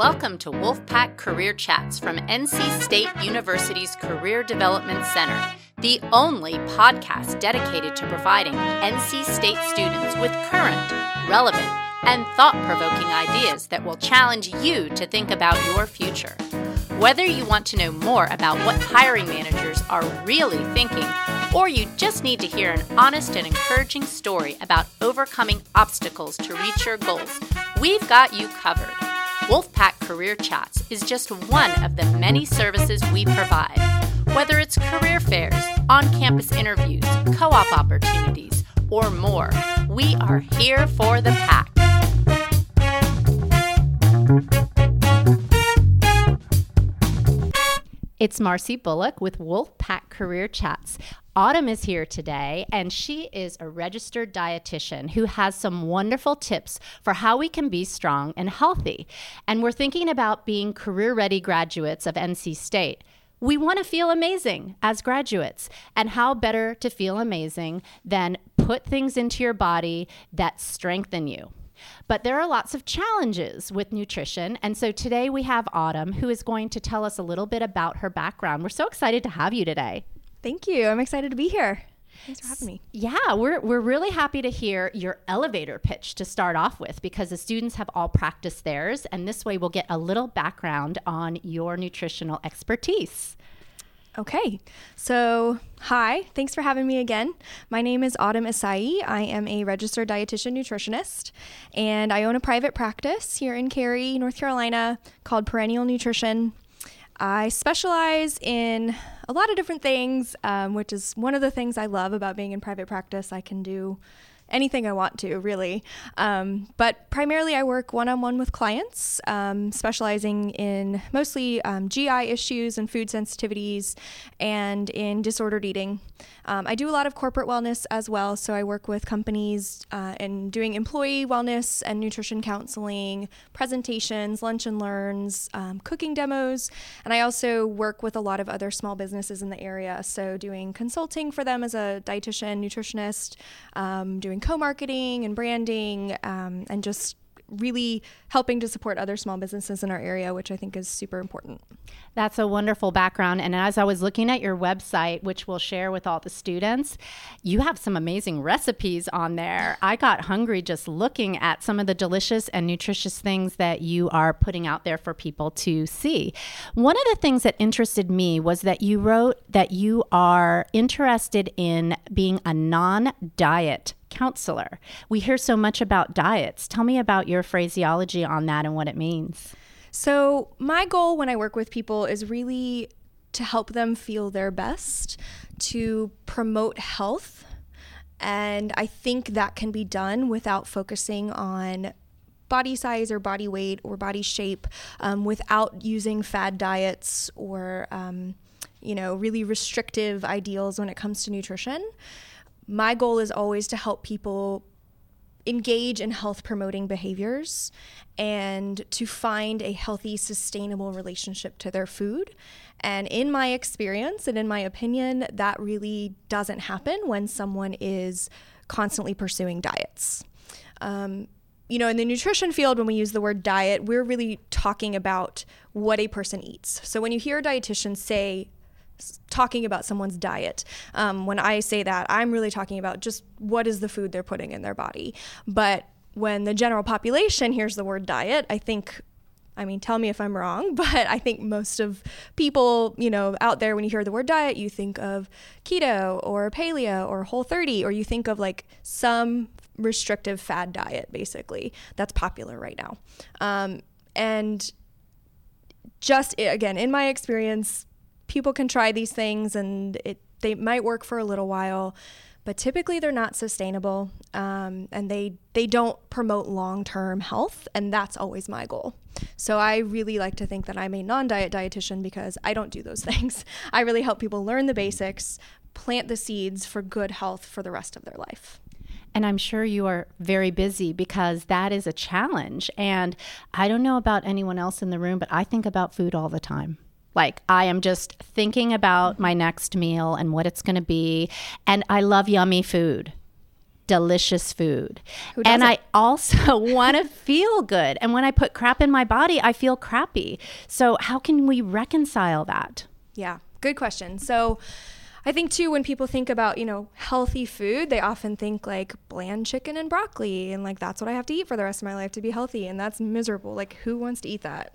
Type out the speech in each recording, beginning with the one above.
Welcome to Wolfpack Career Chats from NC State University's Career Development Center, the only podcast dedicated to providing NC State students with current, relevant, and thought provoking ideas that will challenge you to think about your future. Whether you want to know more about what hiring managers are really thinking, or you just need to hear an honest and encouraging story about overcoming obstacles to reach your goals, we've got you covered. Wolfpack Career Chats is just one of the many services we provide. Whether it's career fairs, on campus interviews, co op opportunities, or more, we are here for the pack. It's Marcy Bullock with Wolfpack Career Chats. Autumn is here today, and she is a registered dietitian who has some wonderful tips for how we can be strong and healthy. And we're thinking about being career ready graduates of NC State. We want to feel amazing as graduates. And how better to feel amazing than put things into your body that strengthen you? But there are lots of challenges with nutrition. And so today we have Autumn, who is going to tell us a little bit about her background. We're so excited to have you today. Thank you. I'm excited to be here. Thanks for having me. Yeah, we're, we're really happy to hear your elevator pitch to start off with because the students have all practiced theirs. And this way we'll get a little background on your nutritional expertise. Okay, so hi, thanks for having me again. My name is Autumn Asai. I am a registered dietitian nutritionist, and I own a private practice here in Cary, North Carolina, called Perennial Nutrition. I specialize in a lot of different things, um, which is one of the things I love about being in private practice. I can do anything I want to, really. Um, but primarily, I work one on one with clients, um, specializing in mostly um, GI issues and food sensitivities and in disordered eating. Um, I do a lot of corporate wellness as well. So I work with companies uh, in doing employee wellness and nutrition counseling, presentations, lunch and learns, um, cooking demos. And I also work with a lot of other small businesses in the area. So doing consulting for them as a dietitian, nutritionist, um, doing co marketing and branding, um, and just really helping to support other small businesses in our area, which I think is super important. That's a wonderful background. And as I was looking at your website, which we'll share with all the students, you have some amazing recipes on there. I got hungry just looking at some of the delicious and nutritious things that you are putting out there for people to see. One of the things that interested me was that you wrote that you are interested in being a non diet counselor. We hear so much about diets. Tell me about your phraseology on that and what it means. So, my goal when I work with people is really to help them feel their best, to promote health. And I think that can be done without focusing on body size or body weight or body shape, um, without using fad diets or, um, you know, really restrictive ideals when it comes to nutrition my goal is always to help people engage in health promoting behaviors and to find a healthy, sustainable relationship to their food. And in my experience and in my opinion, that really doesn't happen when someone is constantly pursuing diets. Um, you know, in the nutrition field, when we use the word diet, we're really talking about what a person eats. So when you hear a dietitian say talking about someone's diet. Um, when I say that, I'm really talking about just what is the food they're putting in their body. But when the general population hears the word diet, I think I mean, tell me if I'm wrong, but I think most of people, you know, out there, when you hear the word diet, you think of keto or paleo or whole 30, or you think of like some restrictive fad diet, basically, that's popular right now. Um, and just again, in my experience, people can try these things and it they might work for a little while, but typically they're not sustainable um, and they they don't promote long-term health and that's always my goal so i really like to think that i'm a non-diet dietitian because i don't do those things i really help people learn the basics plant the seeds for good health for the rest of their life and I'm sure you are very busy because that is a challenge. And I don't know about anyone else in the room, but I think about food all the time. Like, I am just thinking about my next meal and what it's going to be. And I love yummy food. delicious food. And I also want to feel good. And when I put crap in my body, I feel crappy. So, how can we reconcile that? Yeah, good question. So I think too when people think about, you know, healthy food, they often think like bland chicken and broccoli and like that's what I have to eat for the rest of my life to be healthy and that's miserable. Like who wants to eat that?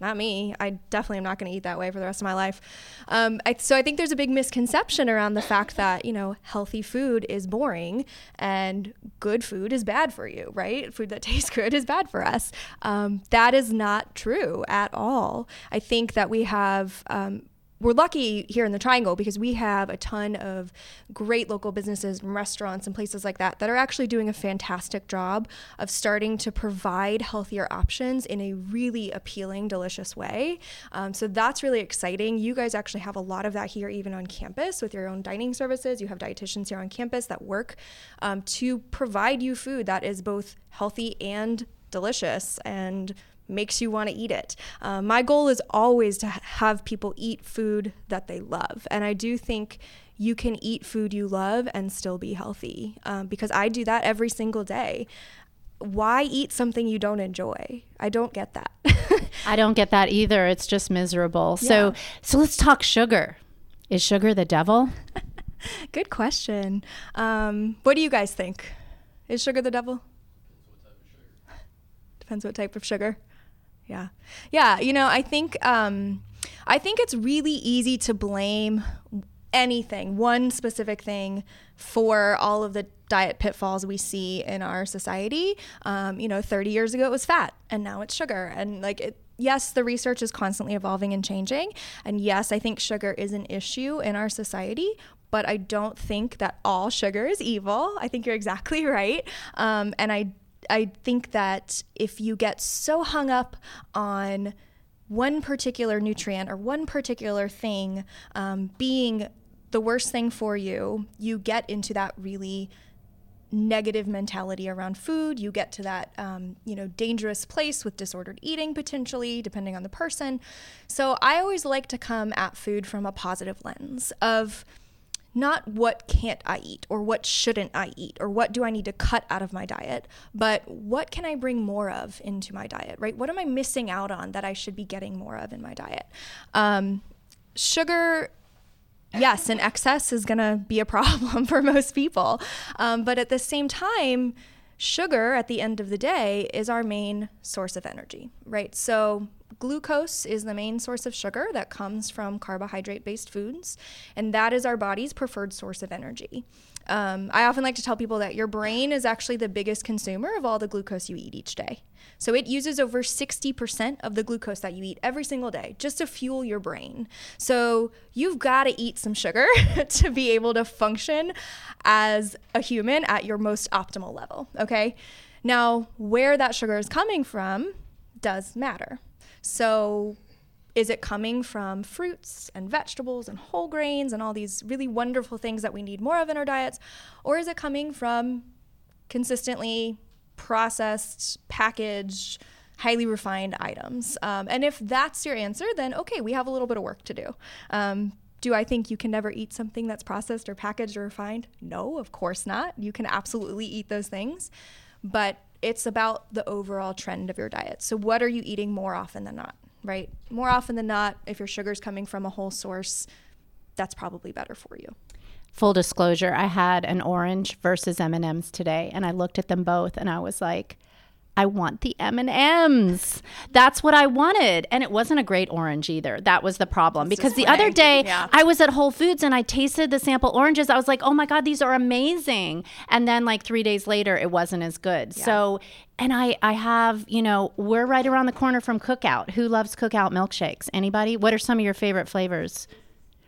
Not me. I definitely am not going to eat that way for the rest of my life. Um, I, so I think there's a big misconception around the fact that you know healthy food is boring and good food is bad for you, right? Food that tastes good is bad for us. Um, that is not true at all. I think that we have. Um, we're lucky here in the triangle because we have a ton of great local businesses and restaurants and places like that that are actually doing a fantastic job of starting to provide healthier options in a really appealing delicious way. Um, so that's really exciting. You guys actually have a lot of that here even on campus with your own dining services. You have dietitians here on campus that work um, to provide you food that is both healthy and delicious. And makes you want to eat it. Uh, my goal is always to ha- have people eat food that they love. And I do think you can eat food you love and still be healthy um, because I do that every single day. Why eat something you don't enjoy? I don't get that. I don't get that either. It's just miserable. So, so let's talk sugar. Is sugar the devil? Good question. Um, what do you guys think? Is sugar the devil? Depends what type of sugar. Yeah. Yeah, you know, I think um I think it's really easy to blame anything, one specific thing for all of the diet pitfalls we see in our society. Um, you know, 30 years ago it was fat and now it's sugar and like it yes, the research is constantly evolving and changing. And yes, I think sugar is an issue in our society, but I don't think that all sugar is evil. I think you're exactly right. Um, and I, I think that if you get so hung up on one particular nutrient or one particular thing um, being the worst thing for you, you get into that really negative mentality around food. You get to that, um, you know, dangerous place with disordered eating potentially, depending on the person. So I always like to come at food from a positive lens of not what can't I eat or what shouldn't I eat or what do I need to cut out of my diet, but what can I bring more of into my diet, right? What am I missing out on that I should be getting more of in my diet? Um, sugar yes, in excess is going to be a problem for most people. Um, but at the same time, sugar at the end of the day is our main source of energy, right? So, glucose is the main source of sugar that comes from carbohydrate based foods, and that is our body's preferred source of energy. Um, I often like to tell people that your brain is actually the biggest consumer of all the glucose you eat each day. So it uses over 60% of the glucose that you eat every single day just to fuel your brain. So you've got to eat some sugar to be able to function as a human at your most optimal level. Okay. Now, where that sugar is coming from does matter. So is it coming from fruits and vegetables and whole grains and all these really wonderful things that we need more of in our diets? Or is it coming from consistently processed, packaged, highly refined items? Um, and if that's your answer, then okay, we have a little bit of work to do. Um, do I think you can never eat something that's processed or packaged or refined? No, of course not. You can absolutely eat those things. But it's about the overall trend of your diet. So, what are you eating more often than not? right? More often than not, if your sugar's coming from a whole source, that's probably better for you. Full disclosure, I had an orange versus M&Ms today and I looked at them both and I was like, I want the M&Ms. That's what I wanted. And it wasn't a great orange either. That was the problem because the other day Yeah. I was at Whole Foods and I tasted the sample oranges. I was like, "Oh my god, these are amazing." And then like 3 days later it wasn't as good. So, and I I have, you know, we're right around the corner from Cookout. Who loves Cookout milkshakes? Anybody? What are some of your favorite flavors?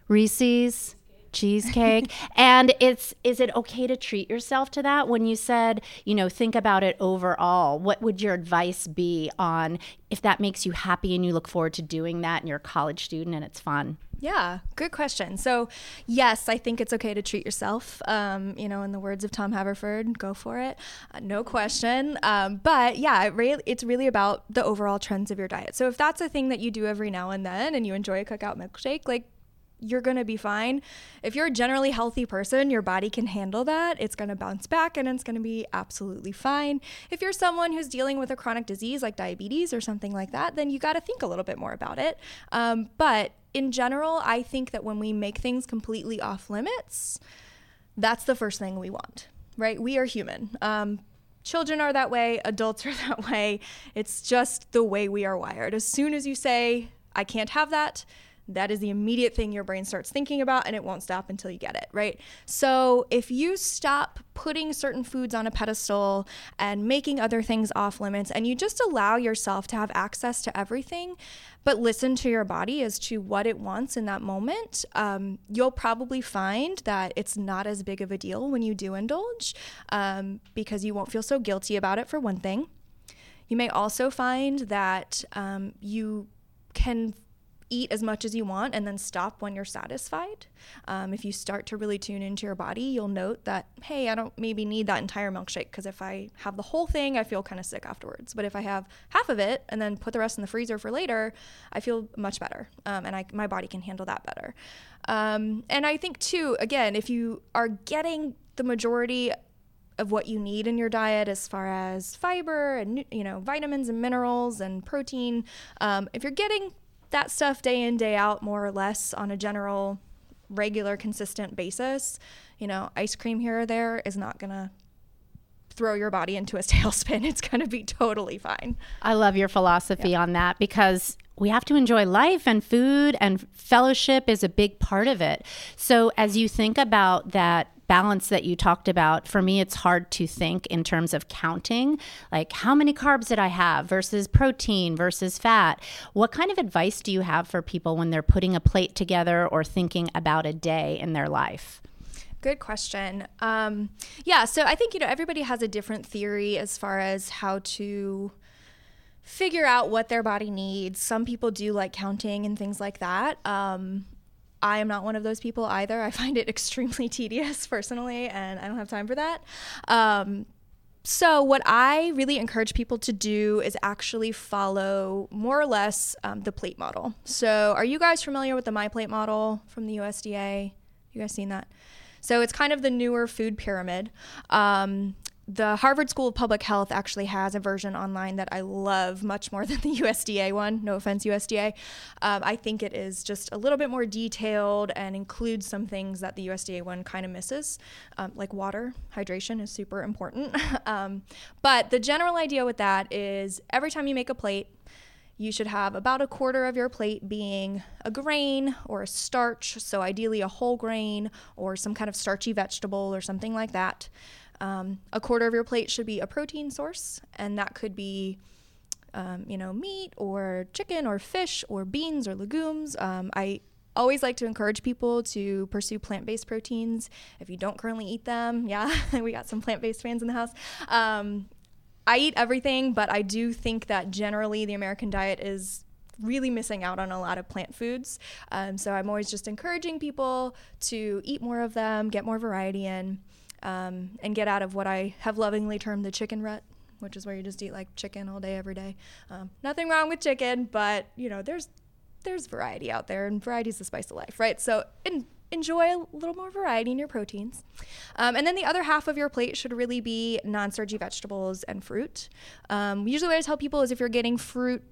Reese's cheesecake and it's is it okay to treat yourself to that when you said you know think about it overall what would your advice be on if that makes you happy and you look forward to doing that and you're a college student and it's fun Yeah, good question. So, yes, I think it's okay to treat yourself. Um, you know, in the words of Tom Haverford, go for it, uh, no question. Um, but yeah, it really, it's really about the overall trends of your diet. So, if that's a thing that you do every now and then and you enjoy a cookout milkshake, like you're going to be fine. If you're a generally healthy person, your body can handle that. It's going to bounce back and it's going to be absolutely fine. If you're someone who's dealing with a chronic disease like diabetes or something like that, then you got to think a little bit more about it. Um, but in general, I think that when we make things completely off limits, that's the first thing we want, right? We are human. Um, children are that way, adults are that way. It's just the way we are wired. As soon as you say, I can't have that, that is the immediate thing your brain starts thinking about and it won't stop until you get it, right? So if you stop putting certain foods on a pedestal and making other things off limits and you just allow yourself to have access to everything, but listen to your body as to what it wants in that moment, um, you'll probably find that it's not as big of a deal when you do indulge um, because you won't feel so guilty about it, for one thing. You may also find that um, you can eat as much as you want and then stop when you're satisfied. Um, if you start to really tune into your body, you'll note that, hey, I don't maybe need that entire milkshake because if I have the whole thing, I feel kind of sick afterwards. But if I have half of it and then put the rest in the freezer for later, I feel much better um, and I, my body can handle that better. Um, and I think, too, again, if you are getting the majority of what you need in your diet as far as fiber and you know vitamins and minerals and protein um, if you're getting that stuff day in, day out, more or less on a general, regular, consistent basis, you know, ice cream here or there is not going to throw your body into a tailspin. It's going to be totally fine. I love your philosophy yeah. on that because we have to enjoy life and food and fellowship is a big part of it. So as you think about that balance that you talked about, for me, it's hard to think in terms of counting, like how many carbs did I have versus protein versus fat. What kind of advice do you have for people when they're putting a plate together or thinking about a day in their life? Good question. Um, yeah, so I think, you know, everybody has a different theory as far as how to figure out what their body needs. Some people do like counting and things like that. Um, I am not one of those people either. I find it extremely tedious personally, and I don't have time for that. Um, so, what I really encourage people to do is actually follow more or less um, the plate model. So, are you guys familiar with the My Plate model from the USDA? You guys seen that? So, it's kind of the newer food pyramid. Um, the Harvard School of Public Health actually has a version online that I love much more than the USDA one. No offense, USDA. Um, I think it is just a little bit more detailed and includes some things that the USDA one kind of misses, um, like water. Hydration is super important. um, but the general idea with that is every time you make a plate, you should have about a quarter of your plate being a grain or a starch, so ideally a whole grain or some kind of starchy vegetable or something like that. Um, a quarter of your plate should be a protein source, and that could be, um, you know, meat or chicken or fish or beans or legumes. Um, I always like to encourage people to pursue plant based proteins. If you don't currently eat them, yeah, we got some plant based fans in the house. Um, I eat everything, but I do think that generally the American diet is really missing out on a lot of plant foods. Um, so I'm always just encouraging people to eat more of them, get more variety in um, and get out of what I have lovingly termed the chicken rut, which is where you just eat like chicken all day, every day. Um, nothing wrong with chicken, but you know, there's there's variety out there, and variety is the spice of life, right? So in, enjoy a little more variety in your proteins. Um, and then the other half of your plate should really be non starchy vegetables and fruit. Um, usually, what I tell people is if you're getting fruit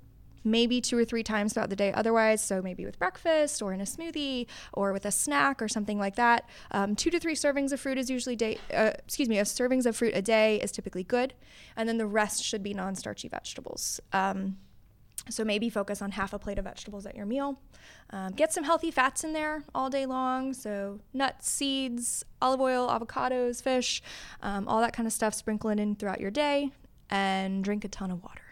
maybe two or three times throughout the day otherwise. So maybe with breakfast or in a smoothie or with a snack or something like that. Um, two to three servings of fruit is usually day. Uh, excuse me, a servings of fruit a day is typically good, and then the rest should be non-starchy vegetables. Um, so maybe focus on half a plate of vegetables at your meal. Um, get some healthy fats in there all day long. So nuts, seeds, olive oil, avocados, fish, um, all that kind of stuff. Sprinkle it in throughout your day, and drink a ton of water.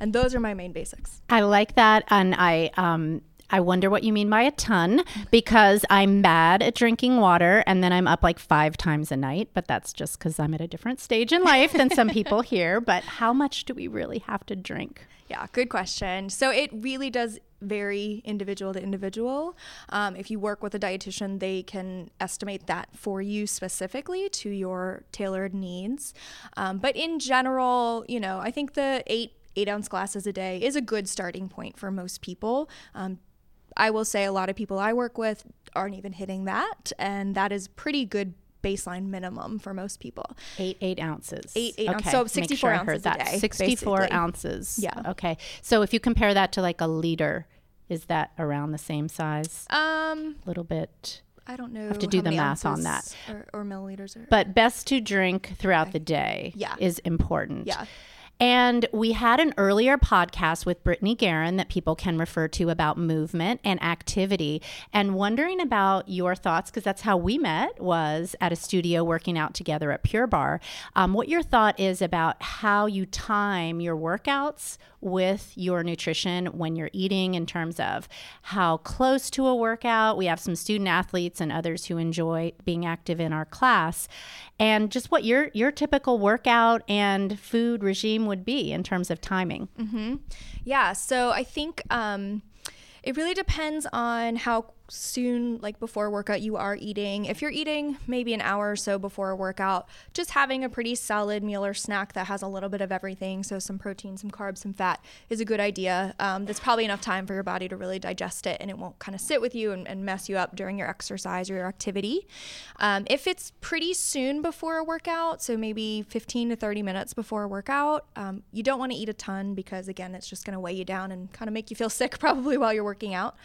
And those are my main basics. I like that. And I, um, I wonder what you mean by a ton because I'm bad at drinking water and then I'm up like five times a night. But that's just because I'm at a different stage in life than some people here. But how much do we really have to drink? Yeah, good question. So it really does vary individual to individual. Um, if you work with a dietitian, they can estimate that for you specifically to your tailored needs. Um, but in general, you know, I think the eight eight ounce glasses a day is a good starting point for most people. Um, I will say a lot of people I work with aren't even hitting that. And that is pretty good baseline minimum for most people. Eight eight ounces. Eight eight ounces. So sixty four sure ounces I heard a that. day. Sixty four ounces. Yeah. Okay. So if you compare that to like a liter, is that around the same size? Um, A little bit. I don't know. Have to do the math on ounces Or, or milliliters. Or, But best to drink throughout the day Yeah. is important. yeah. And we had an earlier podcast with Brittany Guerin that people can refer to about movement and activity and wondering about your thoughts, because that's how we met, was at a studio working out together at Pure Barre. Um, what your thought is about how you time your workouts with your nutrition when you're eating in terms of how close to a workout. We have some student athletes and others who enjoy being active in our class and just what your your typical workout and food regime would be in terms of timing. Yeah. So I think um, it really depends on how soon, like before workout, you are eating. If you're eating maybe an hour or so before a workout, just having a pretty solid meal or snack that has a little bit of everything, so some protein, some carbs, some fat, is a good idea. Um, that's probably enough time for your body to really digest it and it won't kind of sit with you and, and mess you up during your exercise or your activity. Um, if it's pretty soon before a workout, so maybe 15 to 30 minutes before a workout, um, you don't want to eat a ton because, again, it's just going to weigh you down and kind of make you feel sick probably while you're working out.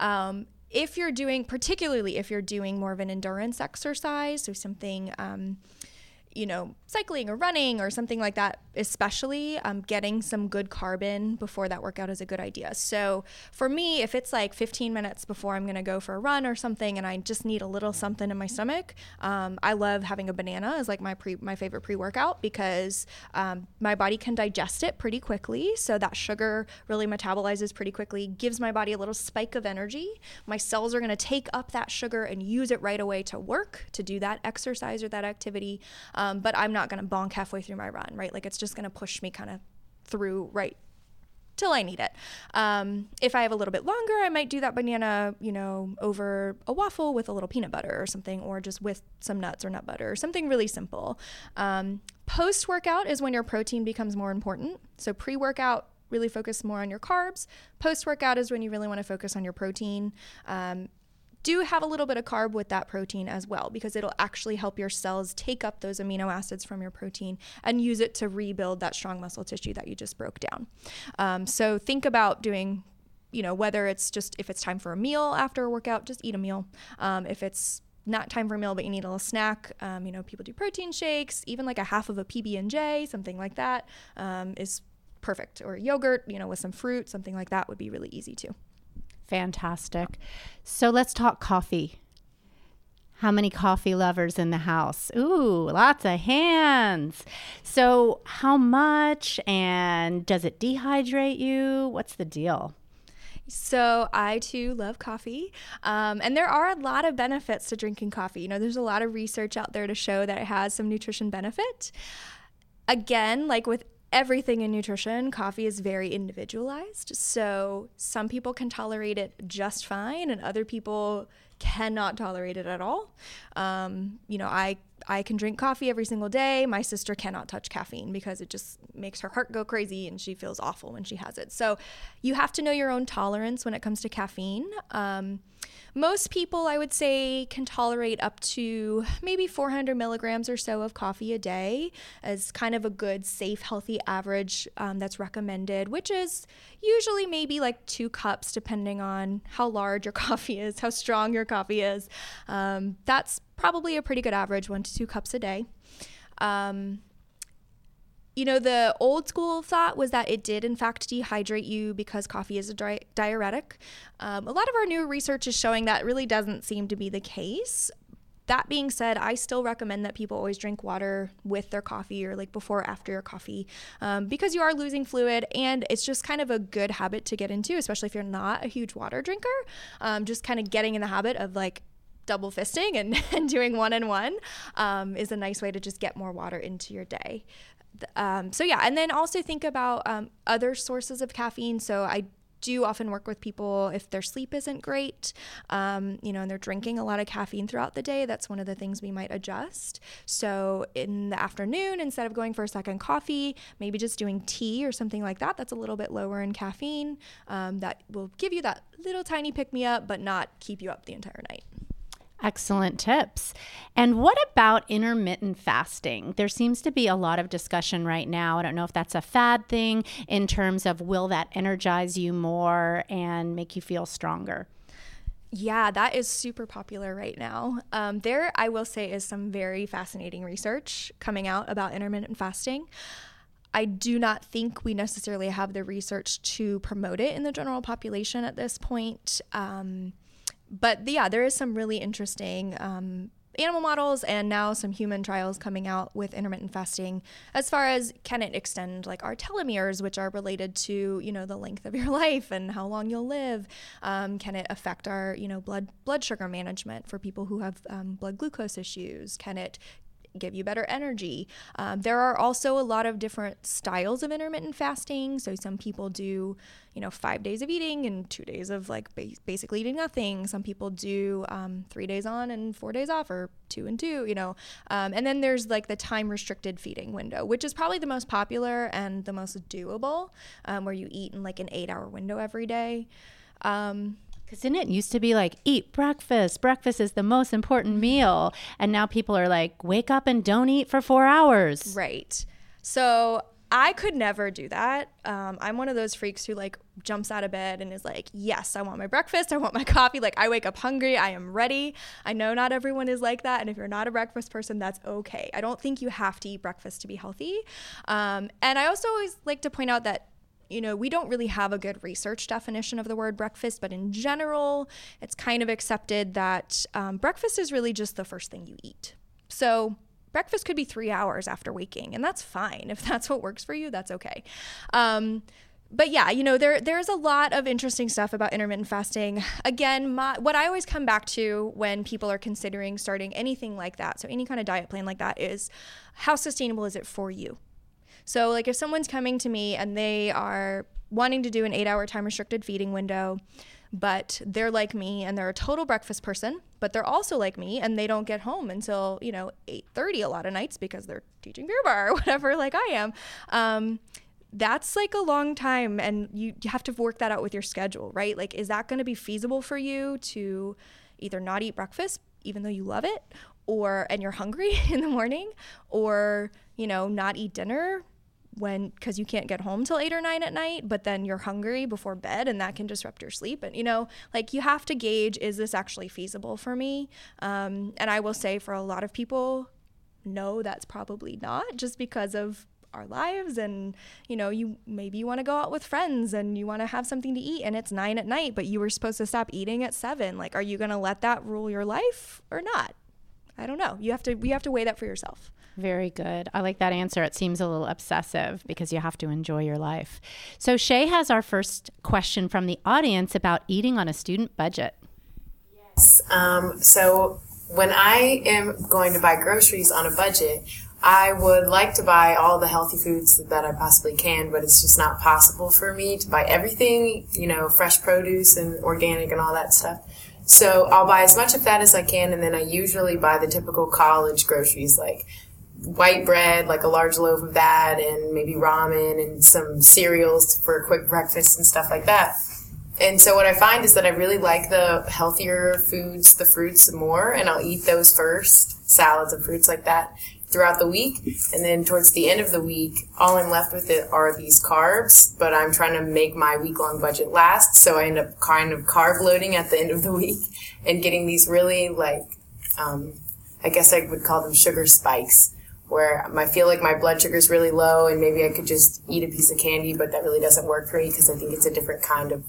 Um, if you're doing, particularly if you're doing more of an endurance exercise, so something, um, you know, cycling or running or something like that, especially um, getting some good carbon before that workout is a good idea. So for me, if it's like 15 minutes before I'm going to go for a run or something, and I just need a little something in my stomach, um, I love having a banana as like my pre my favorite pre workout because um, my body can digest it pretty quickly. So that sugar really metabolizes pretty quickly, gives my body a little spike of energy. My cells are going to take up that sugar and use it right away to work to do that exercise or that activity. Um, but I'm not going to bonk halfway through my run, right? Like it's just going to push me kind of through right till I need it. Um, if I have a little bit longer, I might do that banana, you know, over a waffle with a little peanut butter or something, or just with some nuts or nut butter or something really simple. Um, Post workout is when your protein becomes more important. So pre workout, really focus more on your carbs. Post workout is when you really want to focus on your protein. Um, do have a little bit of carb with that protein as well because it'll actually help your cells take up those amino acids from your protein and use it to rebuild that strong muscle tissue that you just broke down. Um, so think about doing you know whether it's just if it's time for a meal after a workout just eat a meal. Um, if it's not time for a meal but you need a little snack um, you know people do protein shakes even like a half of a pb&j something like that um, is perfect. Or yogurt you know with some fruit something like that would be really easy too Fantastic. So let's talk coffee. How many coffee lovers in the house? Ooh, lots of hands. So, how much and does it dehydrate you? What's the deal? So I too love coffee, um, and there are a lot of benefits to drinking coffee. You know, there's a lot of research out there to show that it has some nutrition benefit. Again, like with everything in nutrition, coffee is very individualized. So some people can tolerate it just fine, and other people cannot tolerate it at all. Um, you know, I I can drink coffee every single day. My sister cannot touch caffeine because it just makes her heart go crazy and she feels awful when she has it. So you have to know your own tolerance when it comes to caffeine. Um, most people, I would say, can tolerate up to maybe 400 milligrams or so of coffee a day as kind of a good, safe, healthy average um, that's recommended, which is usually maybe like two cups, depending on how large your coffee is, how strong your coffee is. Um, that's probably a pretty good average, one to two cups a day. Um, you know, the old school thought was that it did, in fact, dehydrate you because coffee is a di- diuretic. Um, a lot of our new research is showing that really doesn't seem to be the case. That being said, I still recommend that people always drink water with their coffee or like before or after your coffee um, because you are losing fluid and it's just kind of a good habit to get into, especially if you're not a huge water drinker. Um, just kind of getting in the habit of like double fisting and, and doing one and one um, is a nice way to just get more water into your day. Um, so yeah, and then also think about um, other sources of caffeine. So I do often work with people if their sleep isn't great, um, you know, and they're drinking a lot of caffeine throughout the day. That's one of the things we might adjust. So in the afternoon, instead of going for a second coffee, maybe just doing tea or something like that. That's a little bit lower in caffeine. Um, that will give you that little tiny pick me up, but not keep you up the entire night. Excellent tips. And what about intermittent fasting? There seems to be a lot of discussion right now. I don't know if that's a fad thing in terms of will that energize you more and make you feel stronger? Yeah, that is super popular right now. Um, there, I will say, is some very fascinating research coming out about intermittent fasting. I do not think we necessarily have the research to promote it in the general population at this point. Um, but yeah, there is some really interesting um, animal models and now some human trials coming out with intermittent fasting. As far as can it extend like our telomeres which are related to you know the length of your life and how long you'll live um, can it affect our you know blood blood sugar management for people who have um, blood glucose issues? Can it give you better energy. Um, there are also a lot of different styles of intermittent fasting. So some people do, you know, five days of eating and two days of like ba- basically eating nothing. Some people do um, three days on and four days off, or two and two, you know. Um, and then there's like the time restricted feeding window, which is probably the most popular and the most doable, um, where you eat in like an eight hour window every day. Um, because didn't it used to be like, eat breakfast? Breakfast is the most important meal. And now people are like, wake up and don't eat for four hours. Right. So I could never do that. Um, I'm one of those freaks who like jumps out of bed and is like, yes, I want my breakfast. I want my coffee. Like I wake up hungry. I am ready. I know not everyone is like that. And if you're not a breakfast person, that's okay. I don't think you have to eat breakfast to be healthy. Um, and I also always like to point out that you know, we don't really have a good research definition of the word breakfast, but in general, it's kind of accepted that um, breakfast is really just the first thing you eat. So, breakfast could be three hours after waking, and that's fine. If that's what works for you, that's okay. Um, but yeah, you know, there there's a lot of interesting stuff about intermittent fasting. Again, my, what I always come back to when people are considering starting anything like that, so any kind of diet plan like that, is how sustainable is it for you? So, like, if someone's coming to me and they are wanting to do an eight hour time restricted feeding window, but they're like me and they're a total breakfast person, but they're also like me and they don't get home until, you know, 8.30 a lot of nights because they're teaching Pure Barre or whatever like I am. Um, that's like a long time and you, you have to work that out with your schedule, right? Like, is that going to be feasible for you to either not eat breakfast even though you love it or and you're hungry in the morning or you know not eat dinner when because you can't get home till eight or nine at night but then you're hungry before bed and that can disrupt your sleep. And you know like you have to gauge is this actually feasible for me? Um, and i will say for a lot of people no that's probably not just because of our lives and you know you maybe you want to go out with friends and you want to have something to eat and it's nine at night but you were supposed to stop eating at seven. Like are you going to let that rule your life or not i don't know you have to you have to weigh that for yourself very good. I like that answer. It seems a little obsessive because you have to enjoy your life. So, Shay has our first question from the audience about eating on a student budget. Yes. Um, so, when I am going to buy groceries on a budget, I would like to buy all the healthy foods that I possibly can, but it's just not possible for me to buy everything, you know, fresh produce and organic and all that stuff. So I'll buy as much of that as I can, and then I usually buy the typical college groceries like white bread, like a large loaf of that, and maybe ramen and some cereals for a quick breakfast and stuff like that. And so what I find is that I really like the healthier foods, the fruits more, and I'll eat those first, salads and fruits like that throughout the week. And then towards the end of the week, all I'm left with it are these carbs, but I'm trying to make my week long budget last. So I end up kind of carb loading at the end of the week and getting these really like, um, I guess I would call them sugar spikes where I feel like my blood sugar is really low and maybe I could just eat a piece of candy, but that really doesn't work for me because I think it's a different kind of,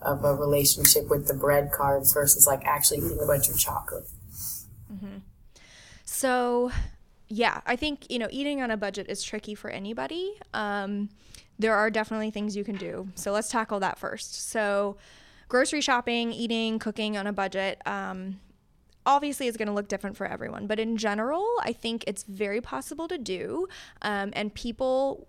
of a relationship with the bread carbs versus like actually eating a bunch of chocolate. Mm-hmm. So, yeah, I think, you know, eating on a budget is tricky for anybody. Um, there are definitely things you can do. So let's tackle that first. So, grocery shopping, eating, cooking on a budget. Um, obviously it's going to look different for everyone but in general i think it's very possible to do um, and people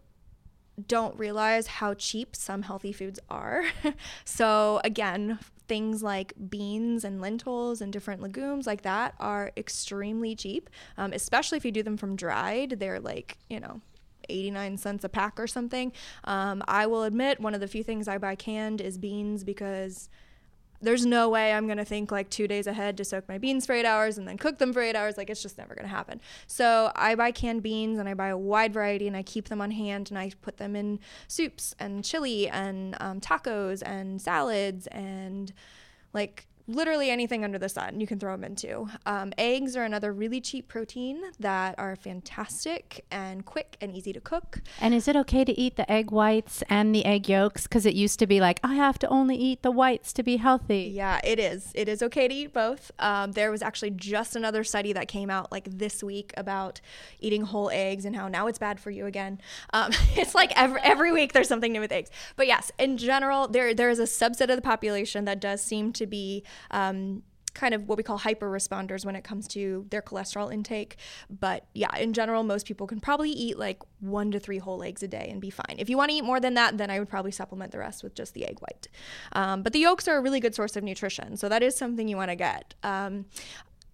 don't realize how cheap some healthy foods are. so, again, things like beans and lentils and different legumes like that are extremely cheap, um, especially if you do them from dried. They're like, you know, 89 cents a pack or something. Um, I will admit, one of the few things I buy canned is beans because there's no way I'm gonna think like two days ahead to soak my beans for eight hours and then cook them for eight hours. Like it's just never gonna happen. So I buy canned beans and I buy a wide variety and I keep them on hand and I put them in soups and chili and um, tacos and salads and like literally anything under the sun you can throw them into. Um, eggs are another really cheap protein that are fantastic and quick and easy to cook. And is it okay to eat the egg whites and the egg yolks? Because it used to be like, I have to only eat the whites to be healthy. Yeah, it is. It is okay to eat both. Um, there was actually just another study that came out like this week about eating whole eggs and how now it's bad for you again. Um, it's like every, every week there's something new with eggs. But yes, in general, there there is a subset of the population that does seem to be um, kind of what we call hyper responders when it comes to their cholesterol intake. But yeah, in general, most people can probably eat like one to three whole eggs a day and be fine. If you want to eat more than that, then I would probably supplement the rest with just the egg white. Um, but the yolks are a really good source of nutrition, so that is something you want to get. Um,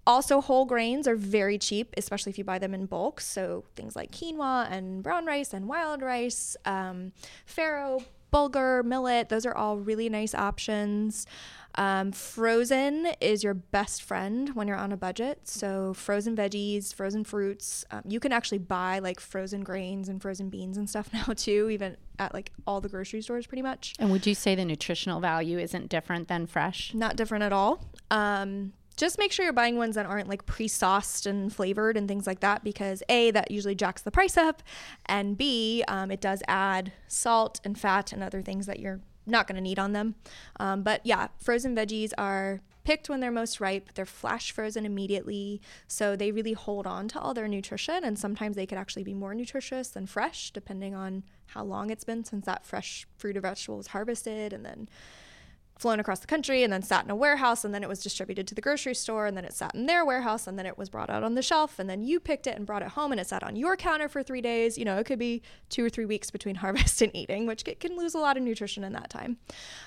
also, whole grains are very cheap, especially if you buy them in bulk. So things like quinoa and brown rice and wild rice, um, farro, bulgur, millet, those are all really nice options. Um, frozen is your best friend when you're on a budget. So, frozen veggies, frozen fruits. Um, you can actually buy like frozen grains and frozen beans and stuff now, too, even at like all the grocery stores pretty much. And would you say the nutritional value isn't different than fresh? Not different at all. Um, just make sure you're buying ones that aren't like pre-sauced and flavored and things like that because a that usually jacks the price up and b um, it does add salt and fat and other things that you're not going to need on them. Um, but yeah, frozen veggies are picked when they're most ripe. They're flash frozen immediately. So they really hold on to all their nutrition. And sometimes they could actually be more nutritious than fresh, depending on how long it's been since that fresh fruit or vegetable was harvested and then flown across the country and then sat in a warehouse and then it was distributed to the grocery store and then it sat in their warehouse and then it was brought out on the shelf and then you picked it and brought it home and it sat on your counter for three days. You know it could be two or three weeks between harvest and eating which can lose a lot of nutrition in that time.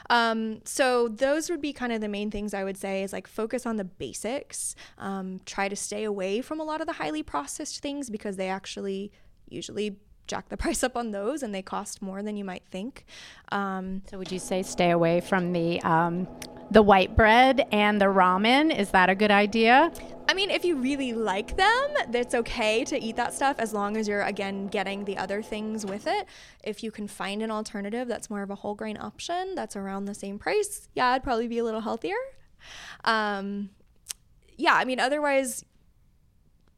Um, so those would be kind of the main things i would say is like focus on the basics. Um, try to stay away from a lot of the highly processed things because they actually usually jack the price up on those and they cost more than you might think. Um, so would you say stay away from the um, the white bread and the ramen? Is that a good idea? I mean, if you really like them, it's okay to eat that stuff as long as you're again getting the other things with it. If you can find an alternative that's more of a whole grain option that's around the same price, yeah, it'd probably be a little healthier. Um, yeah, I mean, otherwise,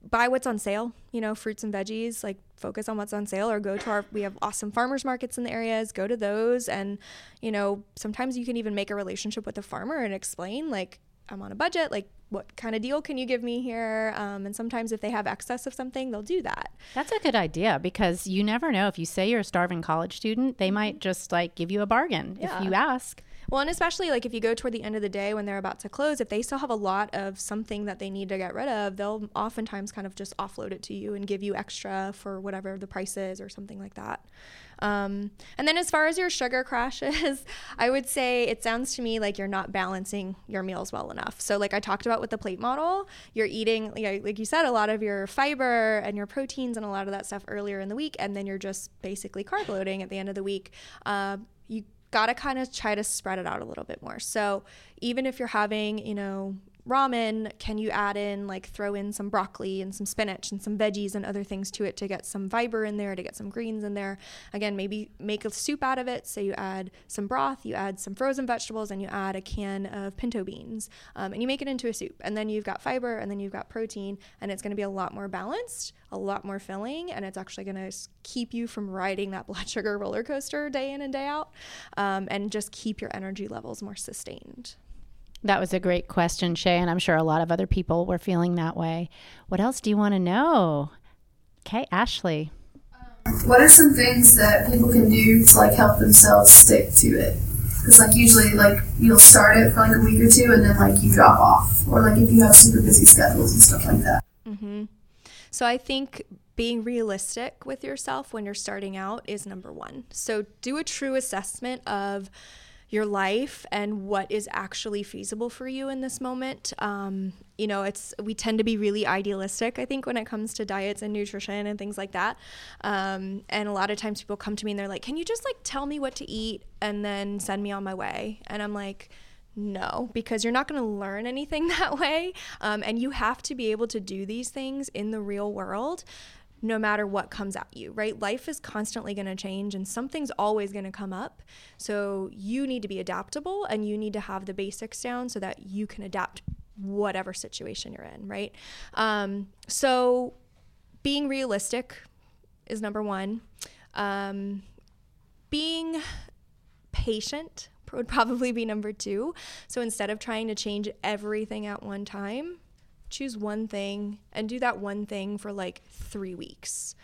buy what's on sale, you know, fruits and veggies, like focus on what's on sale or go to our we have awesome farmers markets in the areas, go to those and, you know, sometimes you can even make a relationship with the farmer and explain like I'm on a budget, like what kind of deal can you give me here? Um, and sometimes if they have excess of something, they'll do that. That's a good idea because you never know. If you say you're a starving college student, they might just like give you a bargain yeah. if you ask. Well, and especially like if you go toward the end of the day when they're about to close, if they still have a lot of something that they need to get rid of, they'll oftentimes kind of just offload it to you and give you extra for whatever the price is or something like that. Um, and then as far as your sugar crashes, I would say it sounds to me like you're not balancing your meals well enough. So, like I talked about with the plate model, you're eating, like, you said, a lot of your fiber and your proteins and a lot of that stuff earlier in the week, and then you're just basically carb loading at the end of the week. Uh, got to kind of try to spread it out a little bit more. So even if you're having, you know, ramen, can you add in like throw in some broccoli and some spinach and some veggies and other things to it to get some fiber in there, to get some greens in there? Again, maybe make a soup out of it. So you add some broth, you add some frozen vegetables, and you add a can of pinto beans, um, and you make it into a soup. And then you've got fiber, and then you've got protein, and it's going to be a lot more balanced, a lot more filling, and it's actually going to keep you from riding that blood sugar roller coaster day in and day out, um, and just keep your energy levels more sustained. That was a great question, Shay, and I'm sure a lot of other people were feeling that way. What else do you want to know? Okay, Ashley. What are some things that people can do to like help themselves stick to it? Because like usually like you'll start it for like a week or two and then like you drop off, or like if you have super busy schedules and stuff like that. Mm-hmm. So I think being realistic with yourself when you're starting out is number one. So do a true assessment of your life and what is actually feasible for you in this moment. Um, you know, it's we tend to be really idealistic, I think, when it comes to diets and nutrition and things like that. Um, and a lot of times people come to me and they're like, "Can you just like tell me what to eat and then send me on my way?" And I'm like. No, because you're not going to learn anything that way. Um, and you have to be able to do these things in the real world no matter what comes at you, right? Life is constantly going to change and something's always going to come up. So you need to be adaptable and you need to have the basics down so that you can adapt whatever situation you're in, right? Um, so being realistic is number one. Um, being patient would probably be number two. So instead of trying to change everything at one time, choose one thing and do that one thing for like three weeks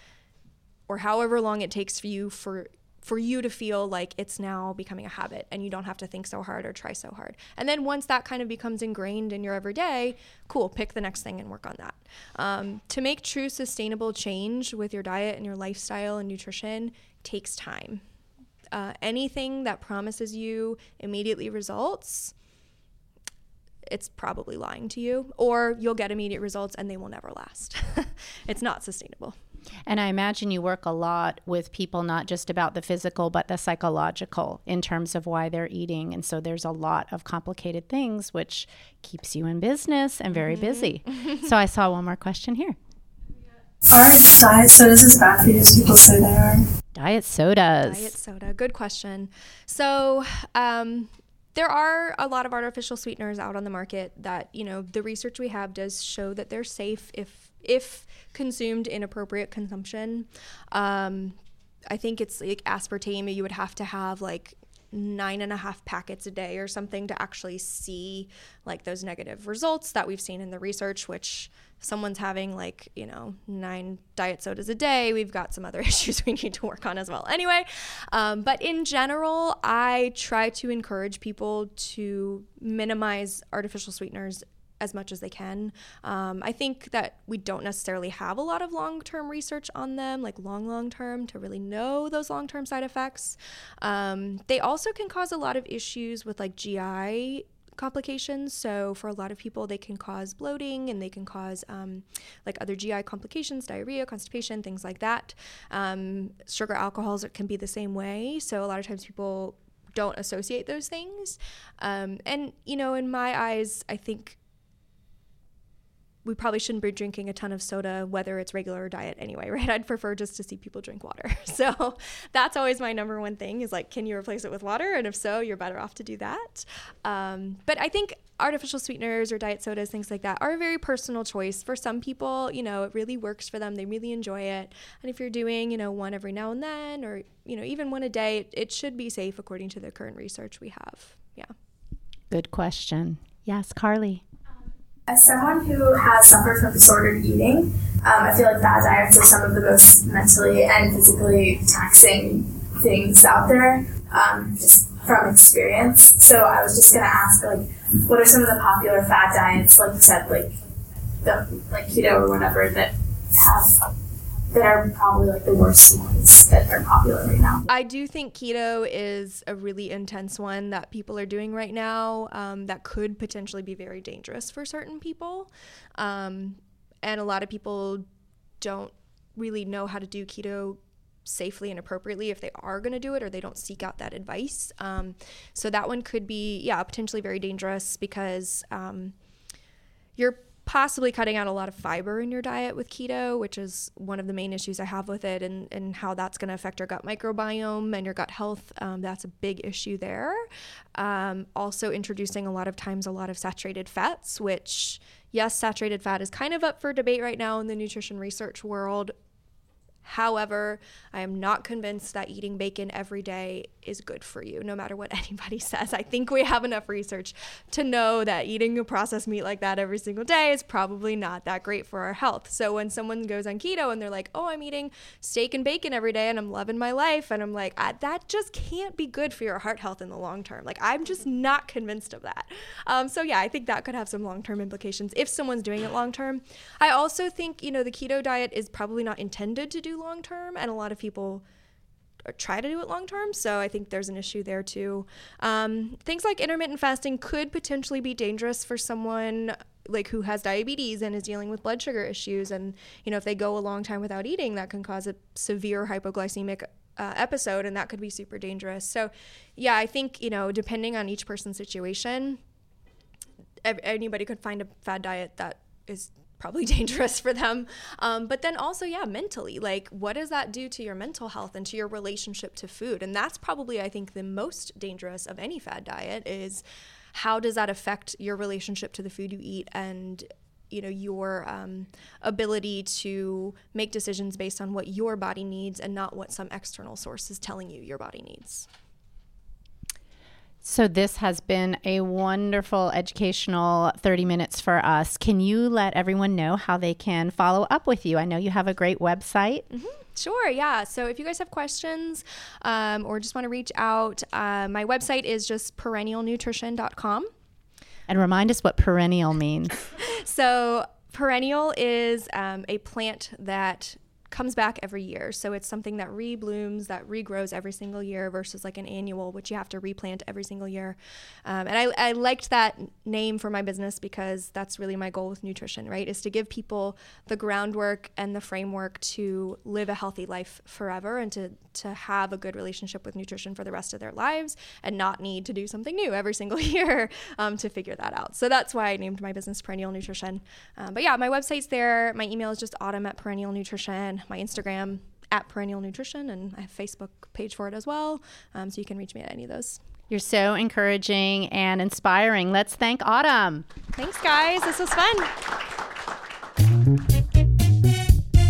or however long it takes for you for for you to feel like it's now becoming a habit and you don't have to think so hard or try so hard. And then once that kind of becomes ingrained in your everyday, cool, pick the next thing and work on that. Um, to make true sustainable change with your diet and your lifestyle and nutrition takes time. Uh, anything that promises you immediately results it's probably lying to you, or you'll get immediate results and they will never last. it's not sustainable. And I imagine you work a lot with people, not just about the physical, but the psychological in terms of why they're eating. And so there's a lot of complicated things, which keeps you in business and very mm-hmm. busy. so I saw one more question here. Are diet sodas as bad for you as people say they are? Diet sodas. Diet soda. Good question. So, um, there are a lot of artificial sweeteners out on the market that you know the research we have does show that they're safe if if consumed in appropriate consumption. Um, i think it's like aspartame you would have to have like nine and a half packets a day or something to actually see like those negative results that we've seen in the research which someone's having like you know nine diet sodas a day we've got some other issues we need to work on as well anyway um, but in general i try to encourage people to minimize artificial sweeteners as much as they can. Um, I think that we don't necessarily have a lot of long term research on them, like long, long term, to really know those long term side effects. Um, they also can cause a lot of issues with like GI complications. So, for a lot of people, they can cause bloating and they can cause um, like other GI complications, diarrhea, constipation, things like that. Um, sugar alcohols can be the same way. So, a lot of times people don't associate those things. Um, and, you know, in my eyes, I think we probably shouldn't be drinking a ton of soda, whether it's regular or diet anyway, right? I'd prefer just to see people drink water. So that's always my number one thing is like, can you replace it with water? And if so, you're better off to do that. Um, but I think artificial sweeteners or diet sodas, things like that, are a very personal choice. For some people, you know, it really works for them. They really enjoy it. And if you're doing, you know, one every now and then or, you know, even one a day, it, it should be safe according to the current research we have. Yeah. Good question. Yes, Carly. As someone who has suffered from disordered eating, um, I feel like bad diets are some of the most mentally and physically taxing things out there, um, just from experience. So I was just gonna ask, like, what are some of the popular fad diets, like you said, like the like keto or whatever, that have that are probably like the worst ones that are popular right now. I do think keto is a really intense one that people are doing right now um, that could potentially be very dangerous for certain people. Um, and a lot of people don't really know how to do keto safely and appropriately if they are going to do it or they don't seek out that advice. Um, so that one could be, yeah, potentially very dangerous because um, you're possibly cutting out a lot of fiber in your diet with keto, which is one of the main issues I have with it, and, and how that's going to affect your gut microbiome and your gut health. Um, that's a big issue there. Um, also, introducing a lot of times a lot of saturated fats, which, yes, saturated fat is kind of up for debate right now in the nutrition research world. However, I am not convinced that eating bacon every day is good for you, no matter what anybody says. I think we have enough research to know that eating a processed meat like that every single day is probably not that great for our health. So when someone goes on keto and they're like, oh, I'm eating steak and bacon every day and I'm loving my life, and I'm like, that just can't be good for your heart health in the long term. Like, I'm just not convinced of that. Um, so, yeah, I think that could have some long term implications if someone's doing it long term. I also think, you know, the keto diet is probably not intended to do long term, and a lot of people try to do it long term. So I think there's an issue there too. Um, things like intermittent fasting could potentially be dangerous for someone like who has diabetes and is dealing with blood sugar issues. And you know, if they go a long time without eating, that can cause a severe hypoglycemic uh, episode, and that could be super dangerous. So yeah, I think you know, depending on each person's situation, anybody could find a fad diet that is probably dangerous for them. Um, but then also, yeah, mentally, like what does that do to your mental health and to your relationship to food? And that's probably, I think, the most dangerous of any fad diet is how does that affect your relationship to the food you eat and you know your um, ability to make decisions based on what your body needs and not what some external source is telling you your body needs so, this has been a wonderful educational 30 minutes for us. Can you let everyone know how they can follow up with you? I know you have a great website. Mm-hmm. Sure, yeah. So if you guys have questions um, or just want to reach out, uh, my website is just perennialnutrition.com. And remind us what perennial means. so, perennial is um, a plant that comes back every year. So it's something that reblooms, that regrows every single year versus like an annual, which you have to replant every single year. Um, and I, I liked that name for my business because that's really my goal with nutrition, right? Is to give people the groundwork and the framework to live a healthy life forever and to, to have a good relationship with nutrition for the rest of their lives and not need to do something new every single year um, to figure that out. So that's why I named my business Perennial Nutrition. Um, but yeah, my website's there. My email is just autumn at Perennial Nutrition my Instagram at Perennial Nutrition, and I have a Facebook page for it as well. Um, so you can reach me at any of those. You're so encouraging and inspiring. Let's thank Autumn. Thanks, guys. This was fun.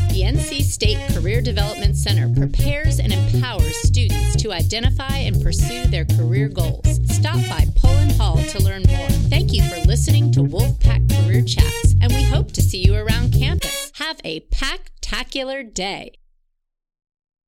The NC State Career Development Center prepares and empowers students to identify and pursue their career goals. Stop by Pullen Hall to learn more. Thank you for listening to Wolfpack Career Chats, and we hope to see you around campus. Have a packtacular day.